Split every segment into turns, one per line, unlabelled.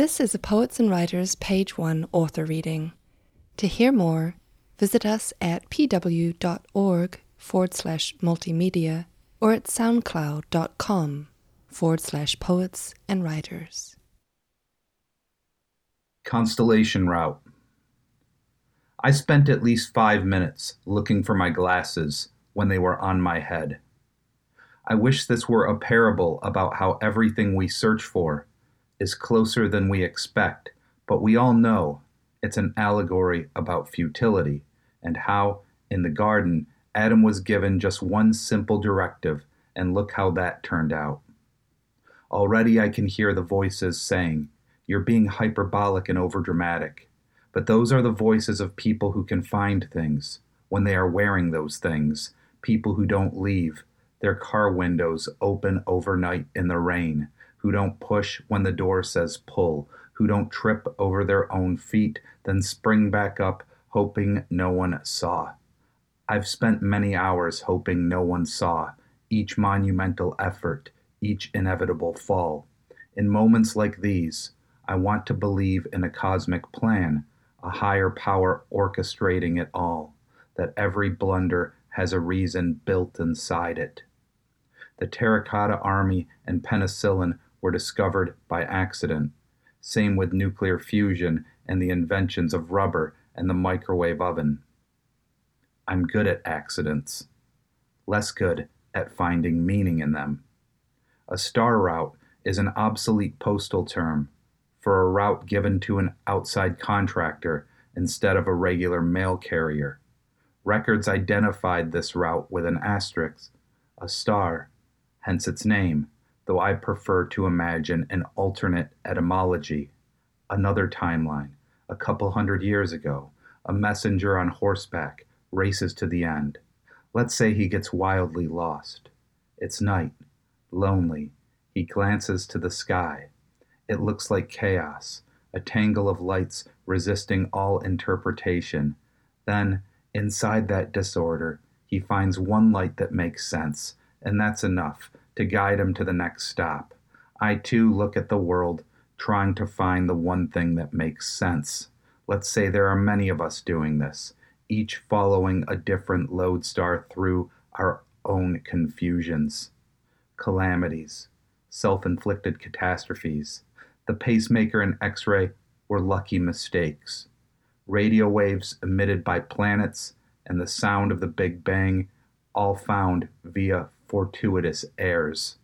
This is a Poets and Writers Page 1 author reading. To hear more, visit us at pw.org forward slash multimedia or at soundcloud.com forward slash poets and writers.
Constellation Route. I spent at least five minutes looking for my glasses when they were on my head. I wish this were a parable about how everything we search for is closer than we expect, but we all know it's an allegory about futility and how, in the garden, Adam was given just one simple directive, and look how that turned out. Already I can hear the voices saying, You're being hyperbolic and overdramatic. But those are the voices of people who can find things when they are wearing those things, people who don't leave their car windows open overnight in the rain, who don't push when the door says pull, who don't trip over their own feet, then spring back up, hoping no one saw. I've spent many hours hoping no one saw each monumental effort, each inevitable fall. In moments like these, I want to believe in a cosmic plan a higher power orchestrating it all, that every blunder has a reason built inside it. The terracotta army and penicillin were discovered by accident. Same with nuclear fusion and the inventions of rubber and the microwave oven. I'm good at accidents, less good at finding meaning in them. A star route is an obsolete postal term for a route given to an outside contractor instead of a regular mail carrier. Records identified this route with an asterisk, a star, hence its name, though I prefer to imagine an alternate etymology, another timeline, a couple hundred years ago, a messenger on horseback races to the end. Let's say he gets wildly lost. It's night, lonely. He glances to the sky. It looks like chaos, a tangle of lights resisting all interpretation. Then, inside that disorder, he finds one light that makes sense, and that's enough to guide him to the next stop. I too look at the world, trying to find the one thing that makes sense. Let's say there are many of us doing this, each following a different lodestar through our own confusions, calamities, self inflicted catastrophes the pacemaker and X ray were lucky mistakes. Radio waves emitted by planets and the sound of the Big Bang all found via fortuitous airs.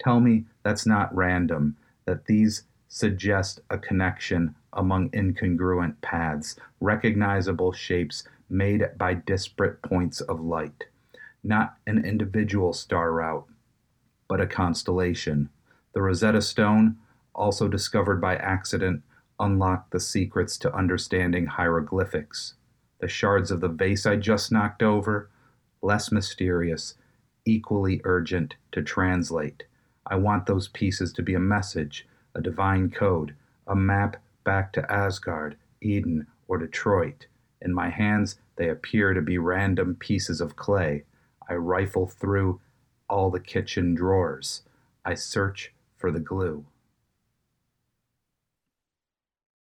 Tell me that's not random, that these suggest a connection among incongruent paths, recognizable shapes made by disparate points of light. Not an individual star route, but a constellation. The Rosetta Stone also discovered by accident, unlocked the secrets to understanding hieroglyphics. The shards of the vase I just knocked over, less mysterious, equally urgent to translate. I want those pieces to be a message, a divine code, a map back to Asgard, Eden, or Detroit. In my hands, they appear to be random pieces of clay. I rifle through all the kitchen drawers. I search for the glue.